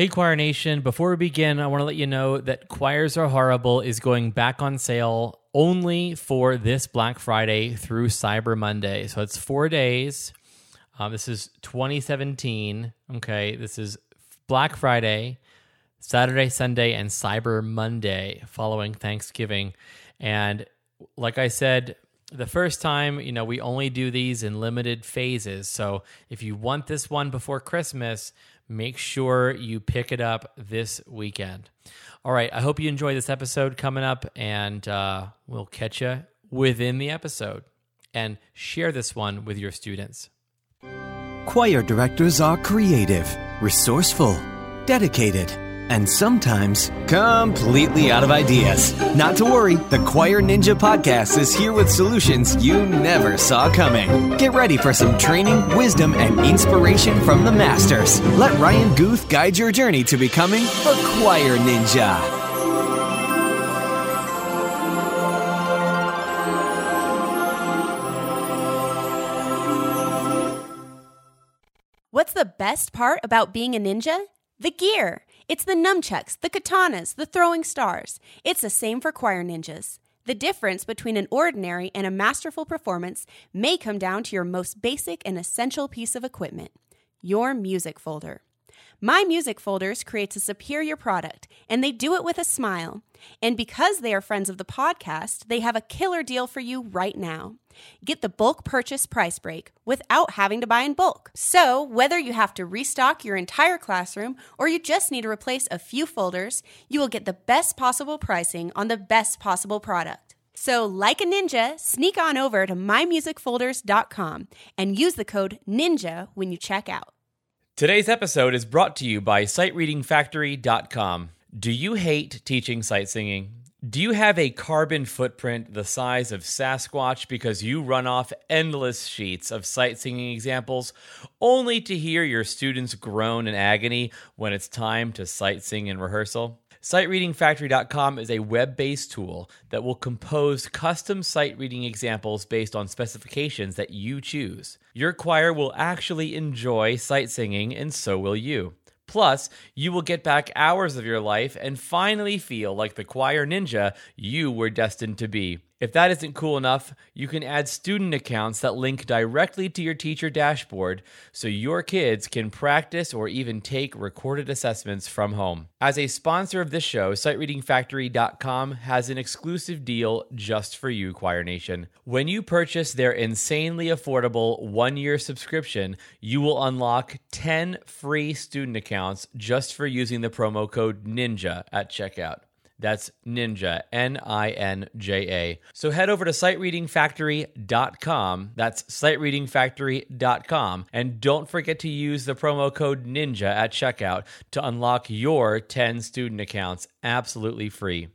Hey, Choir Nation. Before we begin, I want to let you know that Choirs Are Horrible is going back on sale only for this Black Friday through Cyber Monday. So it's four days. Uh, this is 2017. Okay. This is Black Friday, Saturday, Sunday, and Cyber Monday following Thanksgiving. And like I said, the first time, you know, we only do these in limited phases. So if you want this one before Christmas, make sure you pick it up this weekend. All right. I hope you enjoy this episode coming up, and uh, we'll catch you within the episode. And share this one with your students. Choir directors are creative, resourceful, dedicated and sometimes completely out of ideas. Not to worry, the Choir Ninja podcast is here with solutions you never saw coming. Get ready for some training, wisdom, and inspiration from the masters. Let Ryan Guth guide your journey to becoming a Choir Ninja. What's the best part about being a ninja? The gear. It's the nunchucks, the katanas, the throwing stars. It's the same for choir ninjas. The difference between an ordinary and a masterful performance may come down to your most basic and essential piece of equipment your music folder. My Music Folders creates a superior product, and they do it with a smile. And because they are friends of the podcast, they have a killer deal for you right now. Get the bulk purchase price break without having to buy in bulk. So, whether you have to restock your entire classroom or you just need to replace a few folders, you will get the best possible pricing on the best possible product. So, like a ninja, sneak on over to mymusicfolders.com and use the code NINJA when you check out. Today's episode is brought to you by SightReadingFactory.com. Do you hate teaching sight singing? Do you have a carbon footprint the size of Sasquatch because you run off endless sheets of sight singing examples only to hear your students groan in agony when it's time to sight sing in rehearsal? SightReadingFactory.com is a web based tool that will compose custom sight reading examples based on specifications that you choose. Your choir will actually enjoy sight singing, and so will you. Plus, you will get back hours of your life and finally feel like the choir ninja you were destined to be. If that isn't cool enough, you can add student accounts that link directly to your teacher dashboard so your kids can practice or even take recorded assessments from home. As a sponsor of this show, SightReadingFactory.com has an exclusive deal just for you, Choir Nation. When you purchase their insanely affordable one year subscription, you will unlock 10 free student accounts just for using the promo code NINJA at checkout. That's Ninja, N I N J A. So head over to sightreadingfactory.com. That's sightreadingfactory.com. And don't forget to use the promo code NINJA at checkout to unlock your 10 student accounts absolutely free.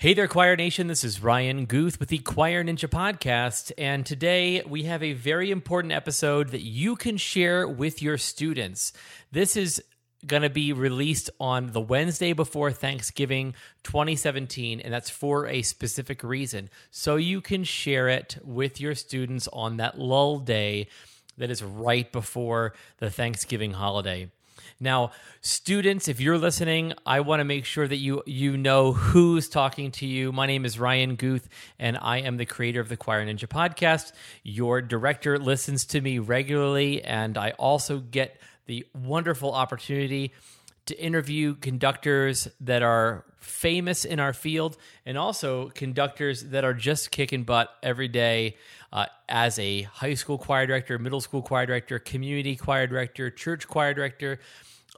Hey there, Choir Nation. This is Ryan Guth with the Choir Ninja Podcast. And today we have a very important episode that you can share with your students. This is going to be released on the Wednesday before Thanksgiving 2017, and that's for a specific reason. So you can share it with your students on that lull day that is right before the Thanksgiving holiday. Now, students, if you're listening, I want to make sure that you you know who's talking to you. My name is Ryan Guth, and I am the creator of the Choir Ninja podcast. Your director listens to me regularly, and I also get the wonderful opportunity to interview conductors that are famous in our field and also conductors that are just kicking butt every day uh, as a high school choir director, middle school choir director, community choir director, church choir director,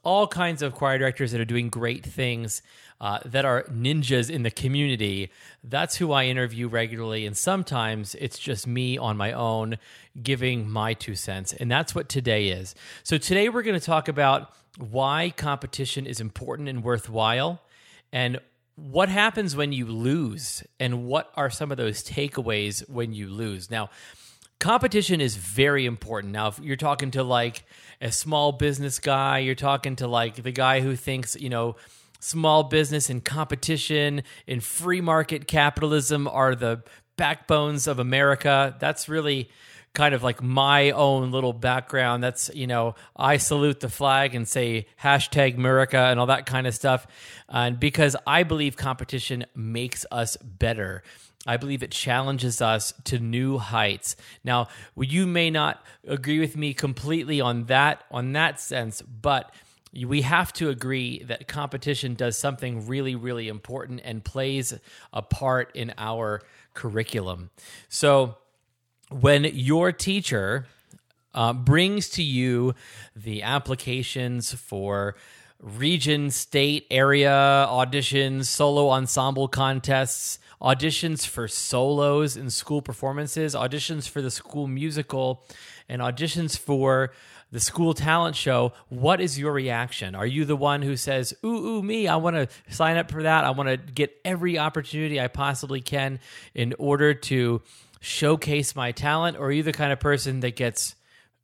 all kinds of choir directors that are doing great things uh, that are ninjas in the community. That's who I interview regularly. And sometimes it's just me on my own giving my two cents. And that's what today is. So today we're going to talk about why competition is important and worthwhile and what happens when you lose and what are some of those takeaways when you lose. Now, competition is very important. Now, if you're talking to like a small business guy, you're talking to like the guy who thinks, you know, small business and competition in free market capitalism are the backbones of America. That's really kind of like my own little background. That's, you know, I salute the flag and say hashtag America and all that kind of stuff. And because I believe competition makes us better. I believe it challenges us to new heights. Now, you may not agree with me completely on that on that sense, but we have to agree that competition does something really really important and plays a part in our curriculum. So, when your teacher uh, brings to you the applications for region, state, area auditions, solo ensemble contests, auditions for solos in school performances, auditions for the school musical, and auditions for the school talent show, what is your reaction? Are you the one who says, ooh, ooh, me, I want to sign up for that. I want to get every opportunity I possibly can in order to showcase my talent? Or are you the kind of person that gets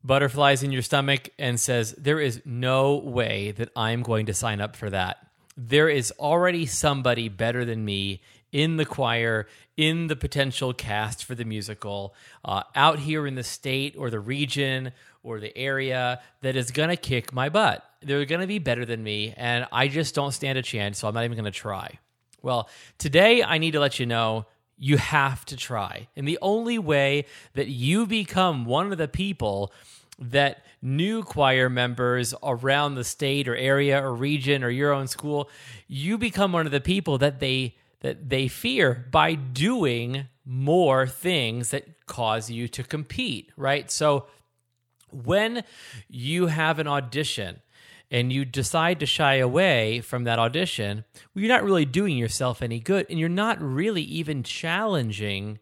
butterflies in your stomach and says, there is no way that I'm going to sign up for that? There is already somebody better than me in the choir, in the potential cast for the musical, uh, out here in the state or the region or the area that is going to kick my butt. They're going to be better than me, and I just don't stand a chance, so I'm not even going to try. Well, today I need to let you know you have to try. And the only way that you become one of the people that new choir members around the state or area or region or your own school, you become one of the people that they that they fear by doing more things that cause you to compete, right? So when you have an audition and you decide to shy away from that audition, well, you're not really doing yourself any good and you're not really even challenging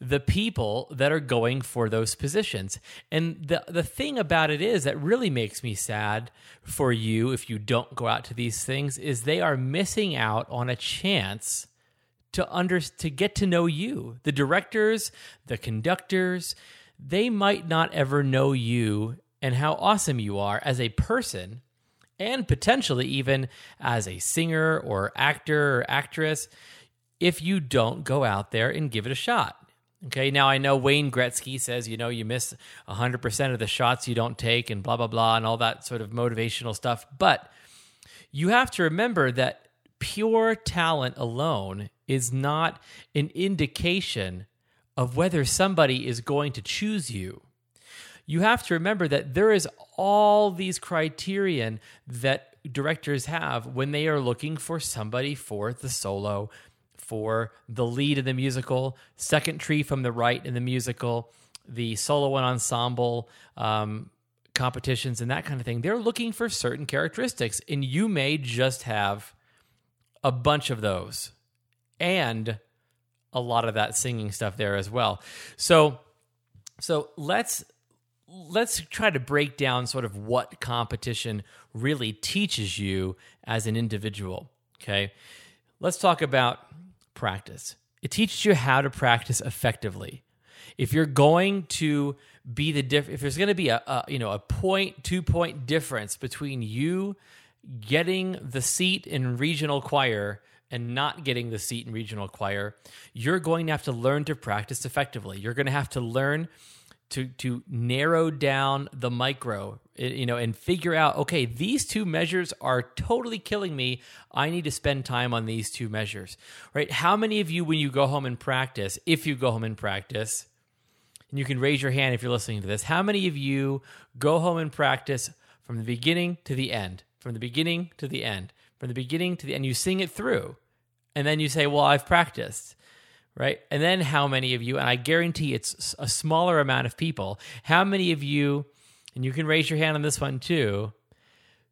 the people that are going for those positions. And the the thing about it is that really makes me sad for you if you don't go out to these things is they are missing out on a chance to under to get to know you. The directors, the conductors, they might not ever know you and how awesome you are as a person and potentially even as a singer or actor or actress if you don't go out there and give it a shot. Okay, now I know Wayne Gretzky says, you know, you miss 100% of the shots you don't take and blah, blah, blah, and all that sort of motivational stuff. But you have to remember that pure talent alone is not an indication of whether somebody is going to choose you. You have to remember that there is all these criterion that directors have when they are looking for somebody for the solo, for the lead in the musical, second tree from the right in the musical, the solo and ensemble um, competitions, and that kind of thing. They're looking for certain characteristics, and you may just have a bunch of those and a lot of that singing stuff there as well. So so let's let's try to break down sort of what competition really teaches you as an individual, okay? Let's talk about practice. It teaches you how to practice effectively. If you're going to be the diff- if there's going to be a, a you know a point two point difference between you getting the seat in regional choir and not getting the seat in regional choir, you're going to have to learn to practice effectively. You're going to have to learn to to narrow down the micro, you know, and figure out okay, these two measures are totally killing me. I need to spend time on these two measures. Right? How many of you when you go home and practice, if you go home and practice, and you can raise your hand if you're listening to this, how many of you go home and practice from the beginning to the end? From the beginning to the end from the beginning to the end. You sing it through, and then you say, "Well, I've practiced." Right? And then how many of you, and I guarantee it's a smaller amount of people, how many of you, and you can raise your hand on this one too,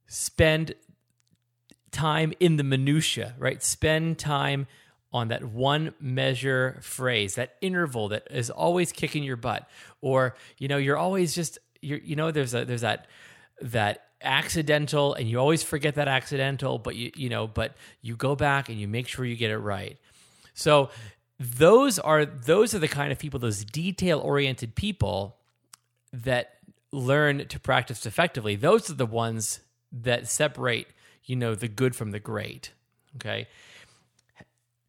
spend time in the minutia, right? Spend time on that one measure phrase, that interval that is always kicking your butt, or you know, you're always just you're, you know, there's a there's that that accidental and you always forget that accidental but you you know but you go back and you make sure you get it right so those are those are the kind of people those detail oriented people that learn to practice effectively those are the ones that separate you know the good from the great okay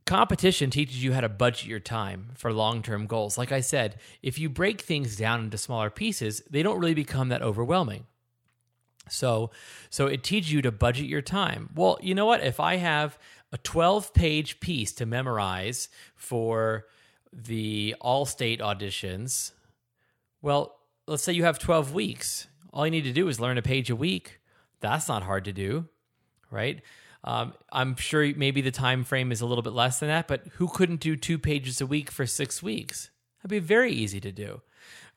competition teaches you how to budget your time for long-term goals. Like I said, if you break things down into smaller pieces, they don't really become that overwhelming. So, so it teaches you to budget your time. Well, you know what? If I have a 12-page piece to memorize for the All-State auditions, well, let's say you have 12 weeks. All you need to do is learn a page a week. That's not hard to do, right? Um, I'm sure maybe the time frame is a little bit less than that, but who couldn't do two pages a week for six weeks? That'd be very easy to do.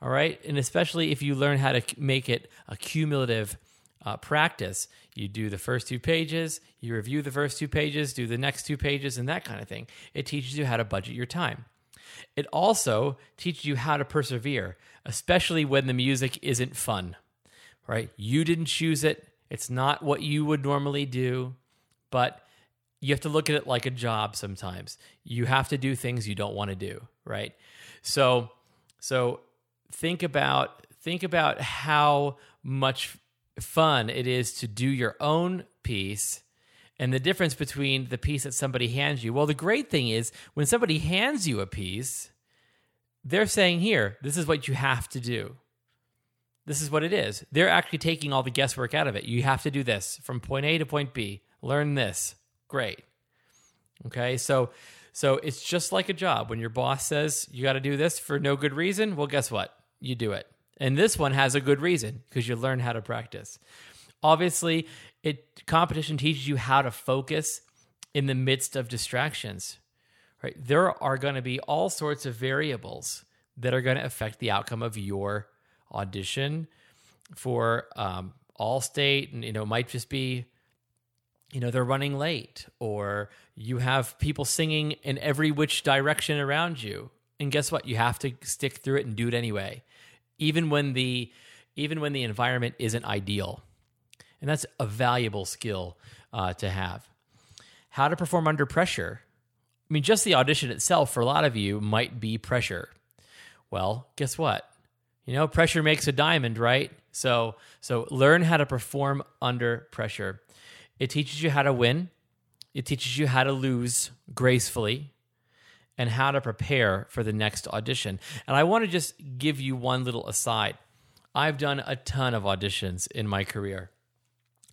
All right. And especially if you learn how to make it a cumulative uh, practice, you do the first two pages, you review the first two pages, do the next two pages, and that kind of thing. It teaches you how to budget your time. It also teaches you how to persevere, especially when the music isn't fun, right? You didn't choose it, it's not what you would normally do but you have to look at it like a job sometimes. You have to do things you don't want to do, right? So so think about think about how much fun it is to do your own piece and the difference between the piece that somebody hands you. Well, the great thing is when somebody hands you a piece, they're saying, "Here, this is what you have to do." This is what it is. They're actually taking all the guesswork out of it. You have to do this from point A to point B learn this. Great. Okay, so so it's just like a job. When your boss says you got to do this for no good reason, well, guess what? You do it. And this one has a good reason because you learn how to practice. Obviously, it competition teaches you how to focus in the midst of distractions. Right? There are going to be all sorts of variables that are going to affect the outcome of your audition for um, All-State, and you know, it might just be you know they're running late or you have people singing in every which direction around you and guess what you have to stick through it and do it anyway even when the even when the environment isn't ideal. And that's a valuable skill uh, to have. How to perform under pressure. I mean just the audition itself for a lot of you might be pressure. Well guess what? You know pressure makes a diamond right? So so learn how to perform under pressure. It teaches you how to win, it teaches you how to lose gracefully, and how to prepare for the next audition. And I want to just give you one little aside. I've done a ton of auditions in my career.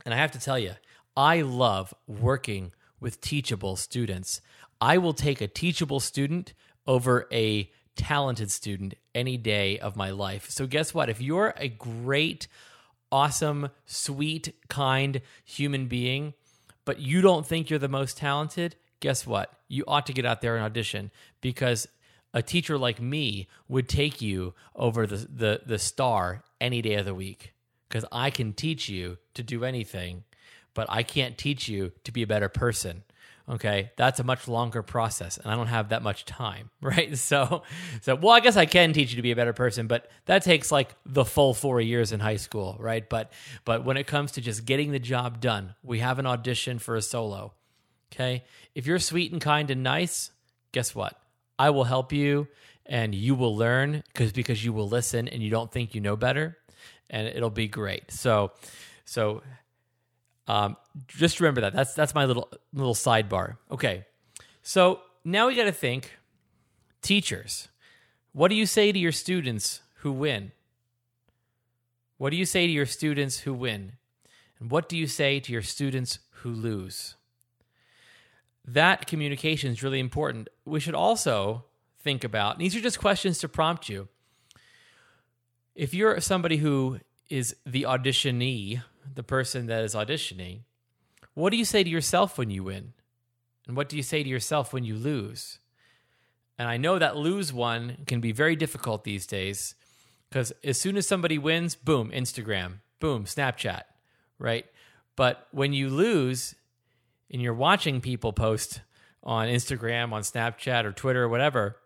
And I have to tell you, I love working with teachable students. I will take a teachable student over a talented student any day of my life. So, guess what? If you're a great awesome, sweet, kind human being, but you don't think you're the most talented, guess what? You ought to get out there and audition because a teacher like me would take you over the, the, the star any day of the week because I can teach you to do anything, but I can't teach you to be a better person okay? That's a much longer process and i don't have that much time right? So so well i guess i can teach you to be a better person but that takes like the full four years in high school right? But but when it comes to just getting the job done we have an audition for a solo okay if you're sweet and kind and nice guess what i will help you and you will learn because because you will listen and you don't think you know better and it'll be great so so um, just remember that. That's that's my little little sidebar. Okay, so now we got to think. Teachers, what do you say to your students who win? What do you say to your students who win? And what do you say to your students who lose? That communication is really important. We should also think about, these are just questions to prompt you. If you're somebody who is the auditionee the person that is auditioning, what do you say to yourself when you win? And what do you say to yourself when you lose? And I know that lose one can be very difficult these days because as soon as somebody wins, boom, Instagram, boom, Snapchat, right? But when you lose and you're watching people post on Instagram, on Snapchat or Twitter or whatever,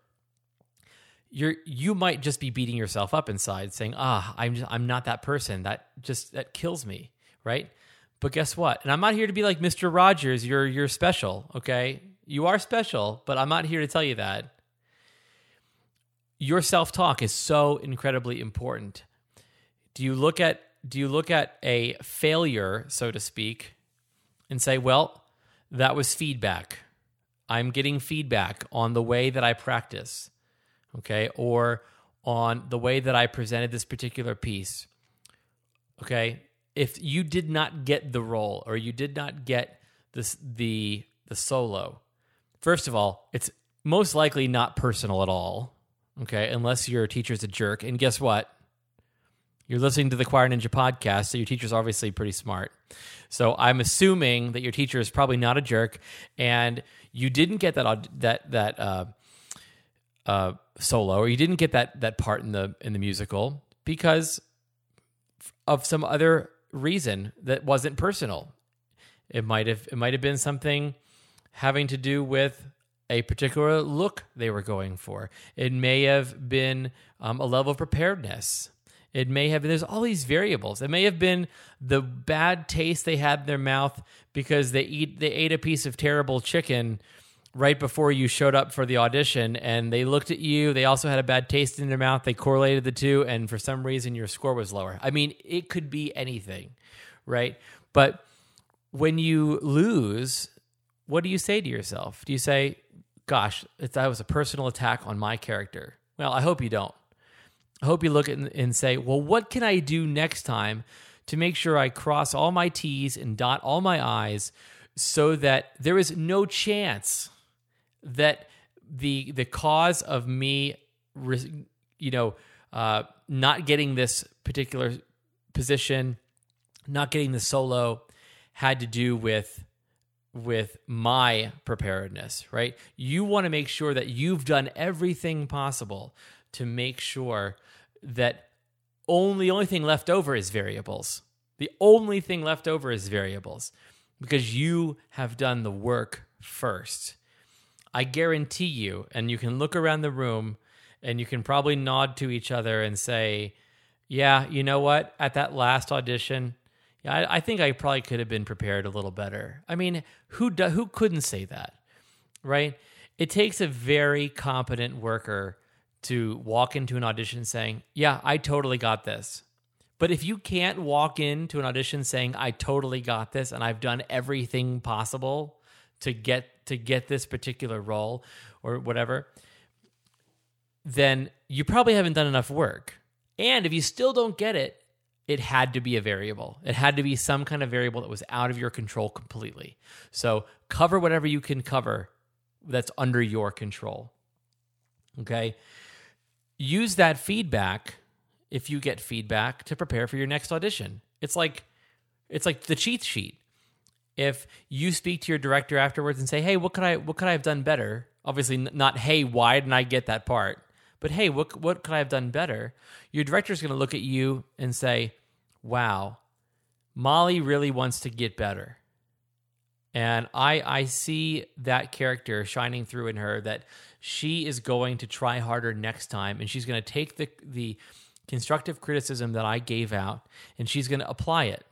you're you might just be beating yourself up inside saying ah i'm just, i'm not that person. That just that kills me right? But guess what? And i'm not here to be like mr rogers you're you're special okay? You are special but i'm not here to tell you that. Your self-talk is so incredibly important. Do you look at do you look at a failure so to speak and say well that was feedback I'm getting feedback on the way that I practice, okay, or on the way that I presented this particular piece, okay, if you did not get the role or you did not get this the the solo, first of all, it's most likely not personal at all, okay, unless your teacher's a jerk. And guess what? You're listening to the Choir Ninja podcast, so your teacher's obviously pretty smart. So I'm assuming that your teacher is probably not a jerk, and you didn't get that that that uh, uh, solo, or you didn't get that that part in the in the musical because of some other reason that wasn't personal. It might have it might have been something having to do with a particular look they were going for. It may have been um, a level of preparedness. It may have there's all these variables. It may have been the bad taste they had in their mouth because they eat they ate a piece of terrible chicken right before you showed up for the audition and they looked at you. They also had a bad taste in their mouth. They correlated the two and for some reason your score was lower. I mean it could be anything right? But when you lose what do you say to yourself? Do you say gosh that was a personal attack on my character. Well i hope you don't I hope you look at and say, well, what can I do next time to make sure I cross all my T's and dot all my I's so that there is no chance that the the cause of me, you know, uh, not getting this particular position, not getting the solo, had to do with with my preparedness, right? You want to make sure that you've done everything possible to make sure that only the only thing left over is variables. The only thing left over is variables because you have done the work first. I guarantee you, and you can look around the room and you can probably nod to each other and say, Yeah, you know what? At that last audition, yeah, I, I think I probably could have been prepared a little better. I mean, who do, who couldn't say that, right? It takes a very competent worker to walk into an audition saying, Yeah, I totally got this. But if you can't walk into an audition saying, I totally got this and I've done everything possible to get to get this particular role or whatever, then you probably haven't done enough work. And if you still don't get it, it had to be a variable. It had to be some kind of variable that was out of your control completely. So cover whatever you can cover that's under your control. Okay use that feedback if you get feedback to prepare for your next audition. It's like it's like the cheat sheet. If you speak to your director afterwards and say, "Hey, what could I what could I have done better?" Obviously not, "Hey, why didn't I get that part?" But, "Hey, what what could I have done better?" Your director is going to look at you and say, "Wow, Molly really wants to get better." And I I see that character shining through in her that she is going to try harder next time and she's going to take the the constructive criticism that I gave out and she's going to apply it.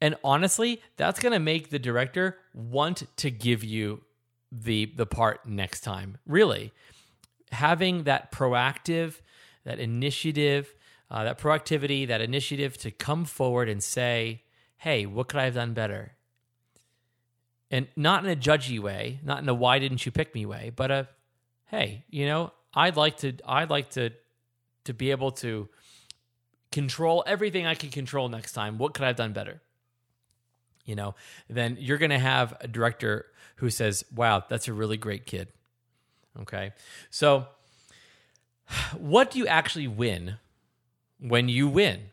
And honestly, that's going to make the director want to give you the the part next time. Really, having that proactive, that initiative, uh, that proactivity, that initiative to come forward and say, "Hey, what could I have done better?" And not in a judgy way, not in a why didn't you pick me way, but a hey, you know, I'd like to I'd like to to be able to control everything I can control next time. What could I have done better? You know, then you're going to have a director who says, "Wow, that's a really great kid." Okay. So what do you actually win when you win?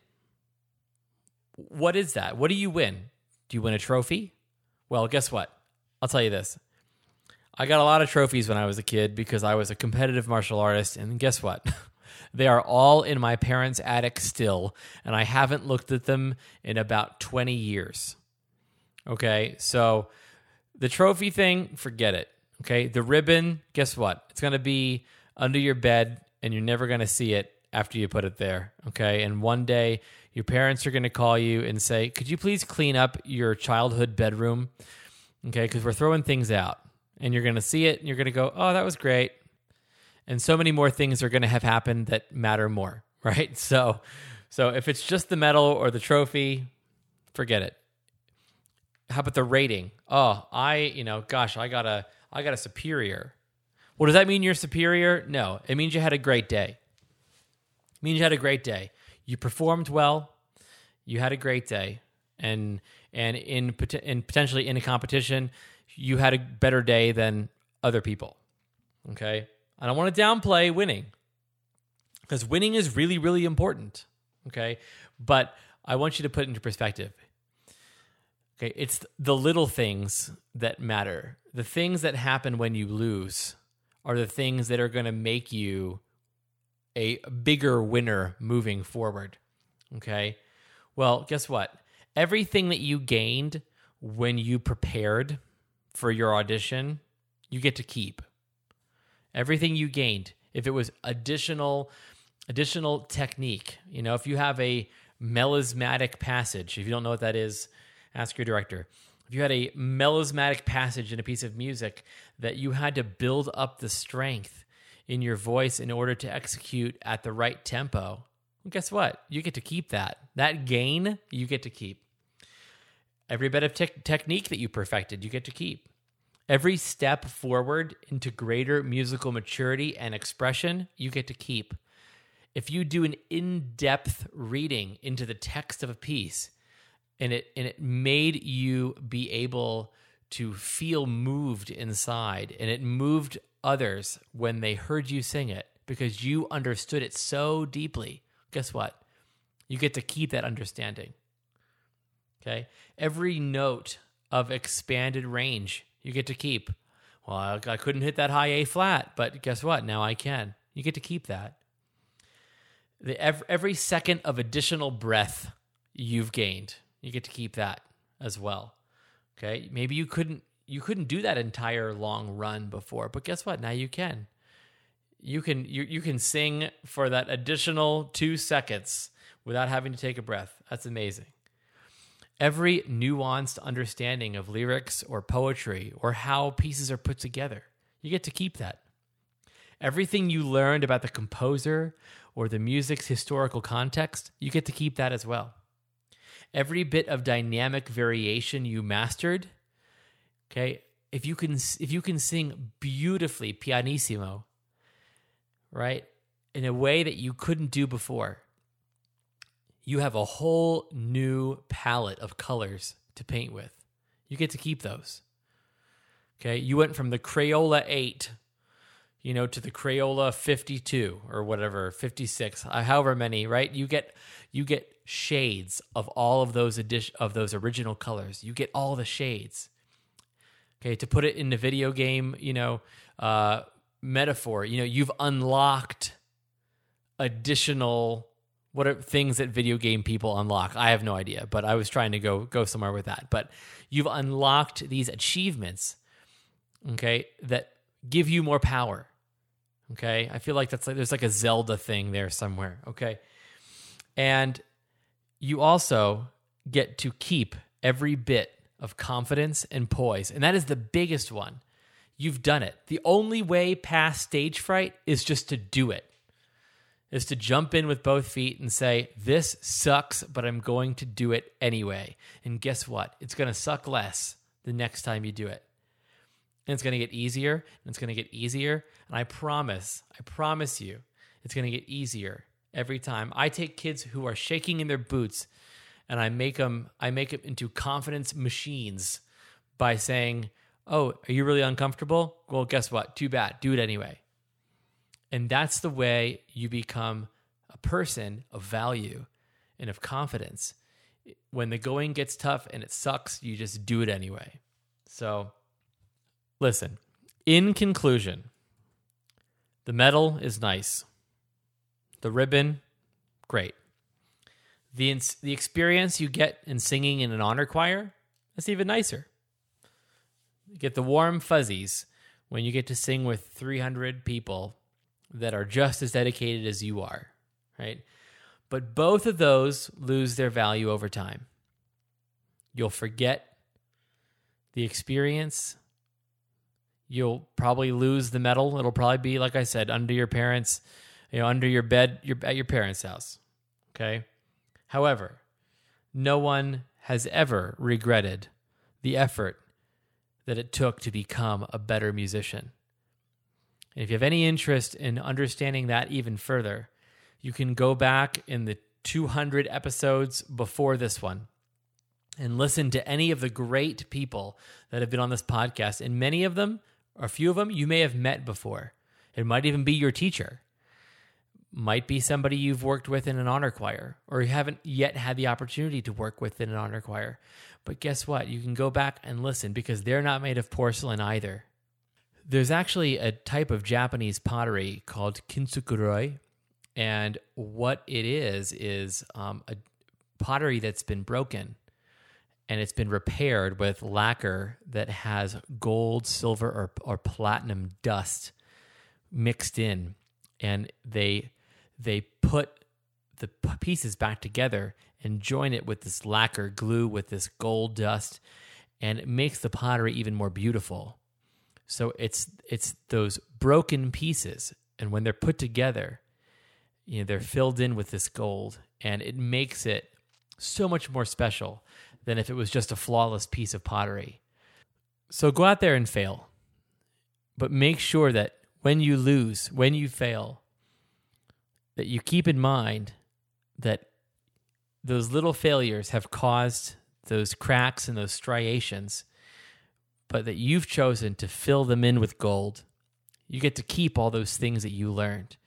What is that? What do you win? Do you win a trophy? Well, guess what? I'll tell you this. I got a lot of trophies when I was a kid because I was a competitive martial artist. And guess what? they are all in my parents' attic still. And I haven't looked at them in about 20 years. Okay. So the trophy thing, forget it. Okay. The ribbon, guess what? It's going to be under your bed and you're never going to see it after you put it there. Okay. And one day your parents are going to call you and say, Could you please clean up your childhood bedroom? Okay. Because we're throwing things out. And you're going to see it and you're going to go, Oh, that was great. And so many more things are going to have happened that matter more. Right. So, so if it's just the medal or the trophy, forget it. how about the rating? Oh, I, you know, gosh, I got a I got a superior. Well, does that mean you're superior? No. It means you had a great day. Means you had a great day. You performed well. You had a great day. And and in in potentially in a competition, you had a better day than other people. Okay? I don't want to downplay winning. Because winning is really really important. Okay? But I want you to put it into perspective. Okay, it's the little things that matter. The things that happen when you lose are the things that are going to make you a bigger winner moving forward. Okay? Well, guess what? Everything that you gained when you prepared for your audition, you get to keep. Everything you gained, if it was additional additional technique, you know, if you have a melismatic passage, if you don't know what that is, ask your director. If you had a melismatic passage in a piece of music that you had to build up the strength in your voice in order to execute at the right tempo, well, guess what? You get to keep that. That gain, you get to keep. Every bit of te- technique that you perfected, you get to keep. Every step forward into greater musical maturity and expression, you get to keep. If you do an in depth reading into the text of a piece, and it and it made you be able to feel moved inside and it moved others when they heard you sing it because you understood it so deeply. Guess what? You get to keep that understanding. Okay? Every note of expanded range you get to keep. Well I, I couldn't hit that high a flat but guess what? Now i can. You get to keep that. The, every, every second of additional breath you've gained you get to keep that as well. Okay? Maybe you couldn't you couldn't do that entire long run before, but guess what? Now you can. You can you you can sing for that additional 2 seconds without having to take a breath. That's amazing. Every nuanced understanding of lyrics or poetry or how pieces are put together, you get to keep that. Everything you learned about the composer or the music's historical context, you get to keep that as well every bit of dynamic variation you mastered, okay, if you can if you can sing beautifully pianissimo, right, in a way that you couldn't do before, you have a whole new palette of colors to paint with. You get to keep those. Okay, you went from the Crayola 8 you know, to the Crayola 52 or whatever, 56, uh, however many, right? You get you get shades of all of those of those original colors. You get all the shades. Okay, to put it in the video game, you know, uh, metaphor, you know, you've unlocked additional what are things that video game people unlock? I have no idea, but I was trying to go go somewhere with that. But you've unlocked these achievements, okay, that give you more power. Okay. I feel like that's like there's like a Zelda thing there somewhere. Okay. And you also get to keep every bit of confidence and poise. And that is the biggest one. You've done it. The only way past stage fright is just to do it, is to jump in with both feet and say, This sucks, but I'm going to do it anyway. And guess what? It's going to suck less the next time you do it and it's going to get easier and it's going to get easier and i promise i promise you it's going to get easier every time i take kids who are shaking in their boots and i make them i make them into confidence machines by saying oh are you really uncomfortable? Well guess what? Too bad. Do it anyway. And that's the way you become a person of value and of confidence. When the going gets tough and it sucks you just do it anyway. So Listen, in conclusion, the medal is nice. The ribbon, great. The, ins- the experience you get in singing in an honor choir, that's even nicer. You get the warm fuzzies when you get to sing with 300 people that are just as dedicated as you are, right? But both of those lose their value over time. You'll forget the experience you'll probably lose the medal. It'll probably be like I said, under your parents, you know, under your bed, your at your parents' house. Okay. However, no one has ever regretted the effort that it took to become a better musician. And if you have any interest in understanding that even further, you can go back in the 200 episodes before this one and listen to any of the great people that have been on this podcast. And many of them, or a few of them, you may have met before. It might even be your teacher, might be somebody you've worked with in an honor choir, or you haven't yet had the opportunity to work with in an honor choir. But guess what? You can go back and listen because they're not made of porcelain either. There's actually a type of Japanese pottery called kintsukuroi. And what it is, is um, a pottery that's been broken and it's been repaired with lacquer that has gold, silver, or, or platinum dust mixed in. And they, they put the pieces back together and join it with this lacquer glue with this gold dust and it makes the pottery even more beautiful. So it's it's those broken pieces and when they're put together you know they're filled in with this gold and it makes it so much more special than if it was just a flawless piece of pottery. So go out there and fail but make sure that when you lose when you fail that you keep in mind that those little failures have caused those cracks and those striations, but that you've chosen to fill them in with gold. You get to keep all those things that you learned,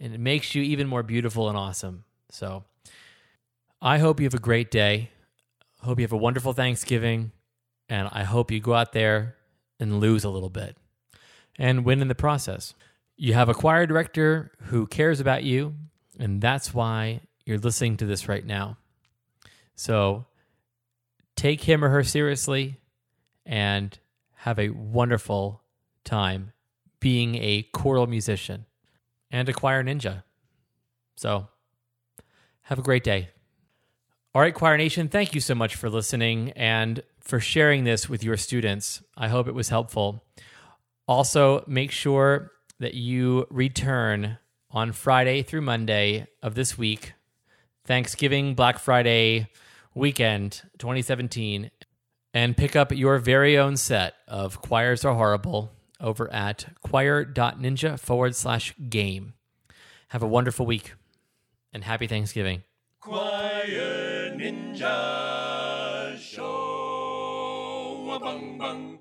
and it makes you even more beautiful and awesome. So, I hope you have a great day. Hope you have a wonderful Thanksgiving, and I hope you go out there and lose a little bit and win in the process. You have a choir director who cares about you, and that's why you're listening to this right now. So take him or her seriously and have a wonderful time being a choral musician and a choir ninja. So have a great day. All right, Choir Nation, thank you so much for listening and for sharing this with your students. I hope it was helpful. Also, make sure that you return on Friday through Monday of this week Thanksgiving, Black Friday weekend 2017 and pick up your very own set of Choirs Are Horrible over at choir.ninja forward slash game. Have a wonderful week and happy Thanksgiving. Choir Ninja Show. Bang, bang.